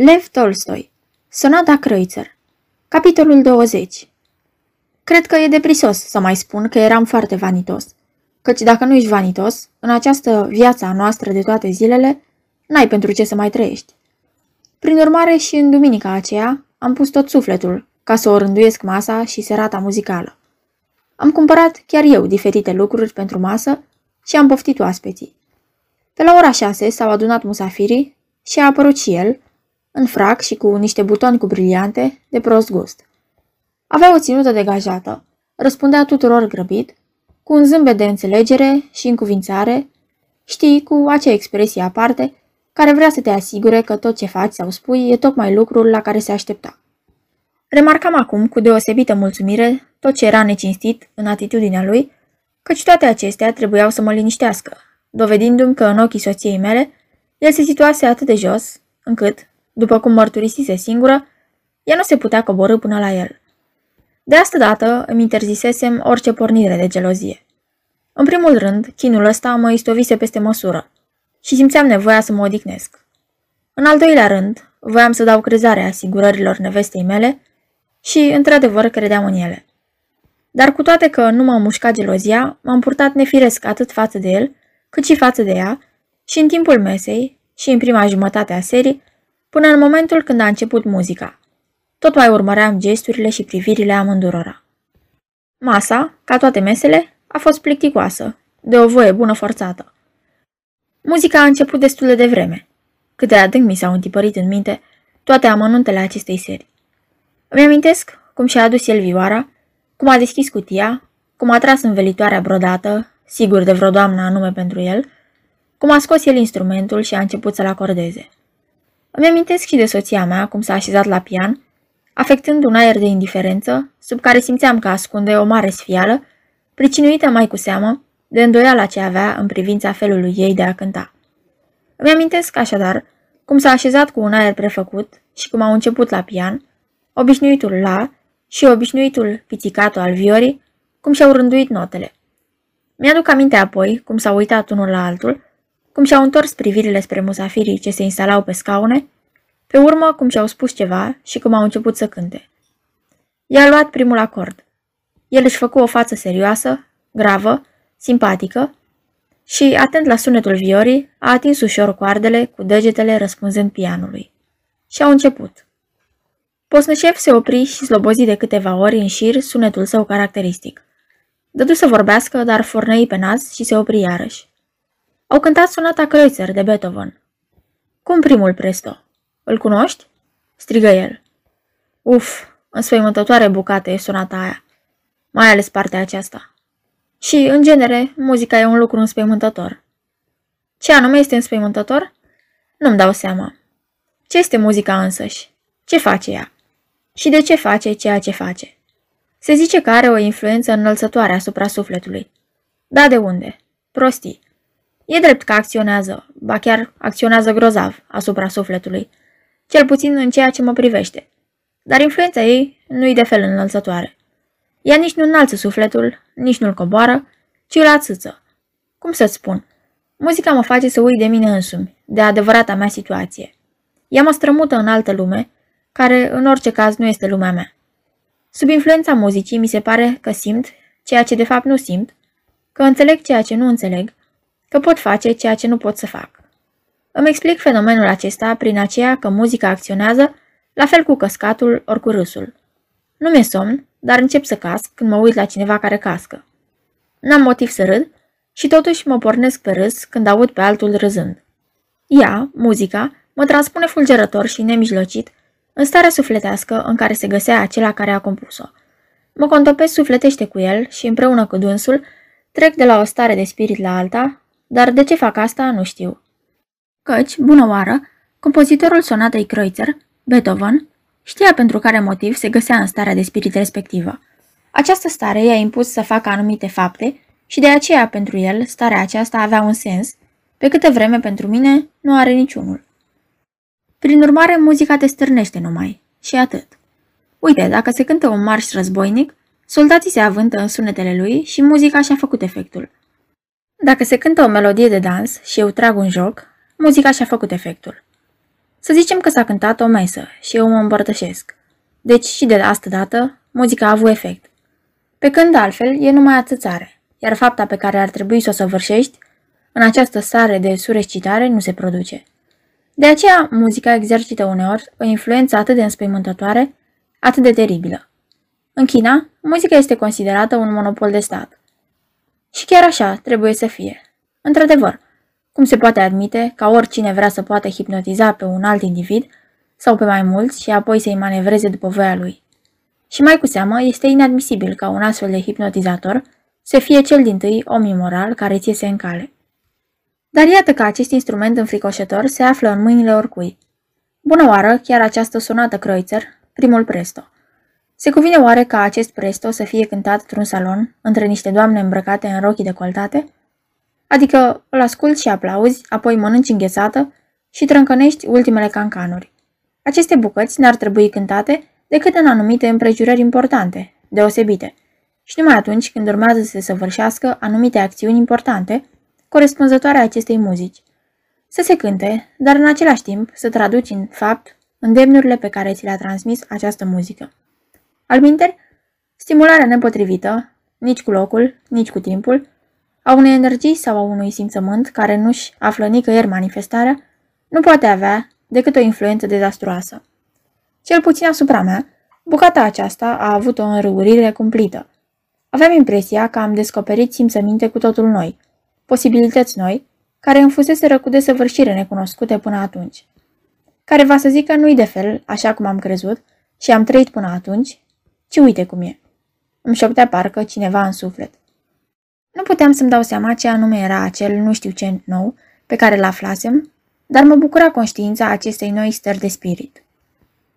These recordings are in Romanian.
Lev Tolstoi Sonata Kreutzer Capitolul 20 Cred că e deprisos să mai spun că eram foarte vanitos. Căci dacă nu ești vanitos, în această viața noastră de toate zilele, n-ai pentru ce să mai trăiești. Prin urmare și în duminica aceea am pus tot sufletul ca să o rânduiesc masa și serata muzicală. Am cumpărat chiar eu diferite lucruri pentru masă și am poftit oaspeții. Pe la ora șase s-au adunat musafirii și a apărut și el, în frac și cu niște butoni cu briliante, de prost gust. Avea o ținută degajată, răspundea tuturor grăbit, cu un zâmbet de înțelegere și încuvințare, știi, cu acea expresie aparte, care vrea să te asigure că tot ce faci sau spui e tocmai lucrul la care se aștepta. Remarcam acum, cu deosebită mulțumire, tot ce era necinstit în atitudinea lui, căci toate acestea trebuiau să mă liniștească, dovedindu-mi că în ochii soției mele, el se situase atât de jos, încât, după cum mărturisise singură, ea nu se putea coborâ până la el. De asta dată îmi interzisesem orice pornire de gelozie. În primul rând, chinul ăsta mă istovise peste măsură și simțeam nevoia să mă odihnesc. În al doilea rând, voiam să dau crezare asigurărilor nevestei mele și, într-adevăr, credeam în ele. Dar cu toate că nu m-a mușcat gelozia, m-am purtat nefiresc atât față de el, cât și față de ea, și în timpul mesei, și în prima jumătate a serii, până în momentul când a început muzica. Tot mai urmăream gesturile și privirile amândurora. Masa, ca toate mesele, a fost plicticoasă, de o voie bună forțată. Muzica a început destul de devreme. Cât de adânc mi s-au întipărit în minte toate amănuntele acestei serii. Îmi amintesc cum și-a adus el vioara, cum a deschis cutia, cum a tras învelitoarea brodată, sigur de vreo doamnă anume pentru el, cum a scos el instrumentul și a început să-l acordeze. Îmi amintesc și de soția mea cum s-a așezat la pian, afectând un aer de indiferență, sub care simțeam că ascunde o mare sfială, pricinuită mai cu seamă de îndoiala ce avea în privința felului ei de a cânta. Îmi amintesc așadar cum s-a așezat cu un aer prefăcut și cum au început la pian, obișnuitul la și obișnuitul pizzicato al viorii, cum și-au rânduit notele. Mi-aduc aminte apoi cum s-au uitat unul la altul, cum și-au întors privirile spre musafirii ce se instalau pe scaune, pe urmă cum și-au spus ceva și cum au început să cânte. I-a luat primul acord. El își făcu o față serioasă, gravă, simpatică și, atent la sunetul viorii, a atins ușor coardele cu degetele răspunzând pianului. Și au început. Posnășef se opri și slobozi de câteva ori în șir sunetul său caracteristic. Dădu să vorbească, dar fornăi pe nas și se opri iarăși. Au cântat sonata Kreutzer de Beethoven. Cum primul presto? Îl cunoști? strigă el. Uf, înspăimântătoare bucată e sonata aia, mai ales partea aceasta. Și, în genere, muzica e un lucru înspăimântător. Ce anume este înspăimântător? Nu-mi dau seama. Ce este muzica însăși? Ce face ea? Și de ce face ceea ce face? Se zice că are o influență înălțătoare asupra sufletului. Da, de unde? Prostii. E drept că acționează, ba chiar acționează grozav asupra sufletului, cel puțin în ceea ce mă privește. Dar influența ei nu-i de fel înălțătoare. Ea nici nu înalță sufletul, nici nu-l coboară, ci îl ațâță. Cum să-ți spun? Muzica mă face să uit de mine însumi, de adevărata mea situație. Ea mă strămută în altă lume, care în orice caz nu este lumea mea. Sub influența muzicii mi se pare că simt ceea ce de fapt nu simt, că înțeleg ceea ce nu înțeleg, că pot face ceea ce nu pot să fac. Îmi explic fenomenul acesta prin aceea că muzica acționează la fel cu căscatul ori cu râsul. Nu mi-e somn, dar încep să casc când mă uit la cineva care cască. N-am motiv să râd și totuși mă pornesc pe râs când aud pe altul râzând. Ea, muzica, mă transpune fulgerător și nemijlocit în starea sufletească în care se găsea acela care a compus-o. Mă contopesc sufletește cu el și împreună cu dânsul trec de la o stare de spirit la alta, dar de ce fac asta nu știu. Căci, bună oară, compozitorul sonatei Kreutzer, Beethoven, știa pentru care motiv se găsea în starea de spirit respectivă. Această stare i-a impus să facă anumite fapte și de aceea pentru el starea aceasta avea un sens, pe câtă vreme pentru mine nu are niciunul. Prin urmare, muzica te stârnește numai. Și atât. Uite, dacă se cântă un marș războinic, soldații se avântă în sunetele lui și muzica și-a făcut efectul. Dacă se cântă o melodie de dans și eu trag un joc, muzica și-a făcut efectul. Să zicem că s-a cântat o mesă și eu mă împărtășesc. Deci și de asta dată, muzica a avut efect. Pe când altfel e numai atâțare, iar fapta pe care ar trebui să o săvârșești, în această stare de sureșcitare, nu se produce. De aceea, muzica exercită uneori o influență atât de înspăimântătoare, atât de teribilă. În China, muzica este considerată un monopol de stat. Și chiar așa trebuie să fie. Într-adevăr, cum se poate admite ca oricine vrea să poată hipnotiza pe un alt individ sau pe mai mulți și apoi să-i manevreze după voia lui. Și mai cu seamă, este inadmisibil ca un astfel de hipnotizator să fie cel din tâi om imoral care ți iese în cale. Dar iată că acest instrument înfricoșător se află în mâinile oricui. Bună oară, chiar această sonată Kreutzer, primul presto. Se cuvine oare ca acest presto să fie cântat într-un salon, între niște doamne îmbrăcate în rochii decoltate? Adică îl asculți și aplauzi, apoi mănânci înghețată și trâncănești ultimele cancanuri. Aceste bucăți n-ar trebui cântate decât în anumite împrejurări importante, deosebite, și numai atunci când urmează să se săvârșească anumite acțiuni importante, corespunzătoare acestei muzici. Să se cânte, dar în același timp să traduci în fapt îndemnurile pe care ți le-a transmis această muzică. Alminteri, stimularea nepotrivită, nici cu locul, nici cu timpul, a unei energii sau a unui simțământ care nu-și află nicăieri manifestarea, nu poate avea decât o influență dezastruoasă. Cel puțin asupra mea, bucata aceasta a avut o înrăurire cumplită. Aveam impresia că am descoperit simțăminte cu totul noi, posibilități noi, care îmi fusese cu desăvârșire necunoscute până atunci. Care va să zică nu-i de fel, așa cum am crezut, și am trăit până atunci, ci uite cum e. Îmi șoptea parcă cineva în suflet. Nu puteam să-mi dau seama ce anume era acel nu știu ce nou pe care l-aflasem, dar mă bucura conștiința acestei noi stări de spirit.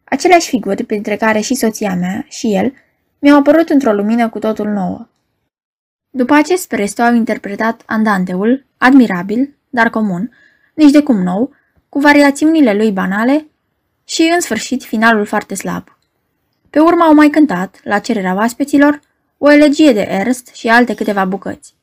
Aceleași figuri, printre care și soția mea și el, mi-au apărut într-o lumină cu totul nouă. După acest presto au interpretat andanteul, admirabil, dar comun, nici de cum nou, cu variațiunile lui banale și, în sfârșit, finalul foarte slab. Pe urmă au mai cântat, la cererea oaspeților, o elegie de Ernst și alte câteva bucăți.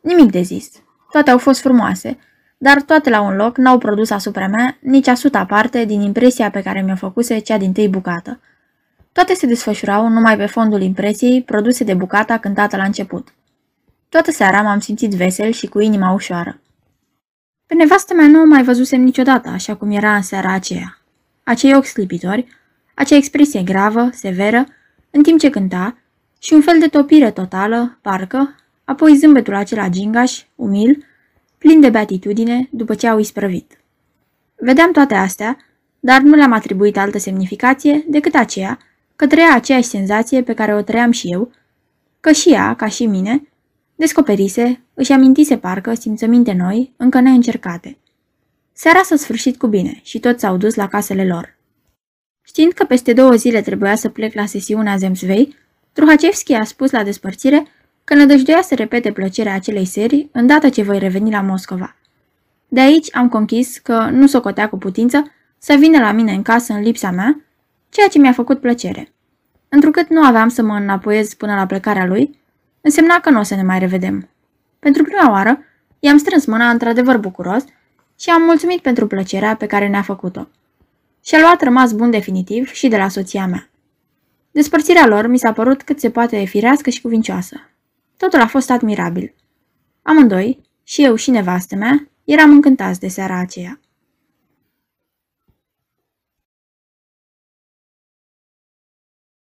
Nimic de zis. Toate au fost frumoase, dar toate la un loc n-au produs asupra mea nici a suta parte din impresia pe care mi-o făcuse cea din tâi bucată. Toate se desfășurau numai pe fondul impresiei produse de bucata cântată la început. Toată seara m-am simțit vesel și cu inima ușoară. Pe nevastă mea nu o mai văzusem niciodată așa cum era în seara aceea. Acei ochi sclipitori, acea expresie gravă, severă, în timp ce cânta, și un fel de topire totală, parcă, apoi zâmbetul acela gingaș, umil, plin de beatitudine după ce au isprăvit. Vedeam toate astea, dar nu le-am atribuit altă semnificație decât aceea că trăia aceeași senzație pe care o trăiam și eu, că și ea, ca și mine, descoperise, își amintise parcă simțăminte noi, încă neîncercate. Seara s-a sfârșit cu bine și toți s-au dus la casele lor. Știind că peste două zile trebuia să plec la sesiunea Zemsvei, Truhacevski a spus la despărțire că nădăjduia să repete plăcerea acelei serii îndată ce voi reveni la Moscova. De aici am conchis că nu socotea cu putință să vină la mine în casă în lipsa mea, ceea ce mi-a făcut plăcere. Întrucât nu aveam să mă înapoiez până la plecarea lui, însemna că nu o să ne mai revedem. Pentru prima oară, i-am strâns mâna într-adevăr bucuros și am mulțumit pentru plăcerea pe care ne-a făcut-o. Și-a luat rămas bun definitiv și de la soția mea. Despărțirea lor mi s-a părut cât se poate firească și cuvincioasă. Totul a fost admirabil. Amândoi, și eu și nevastă mea, eram încântați de seara aceea.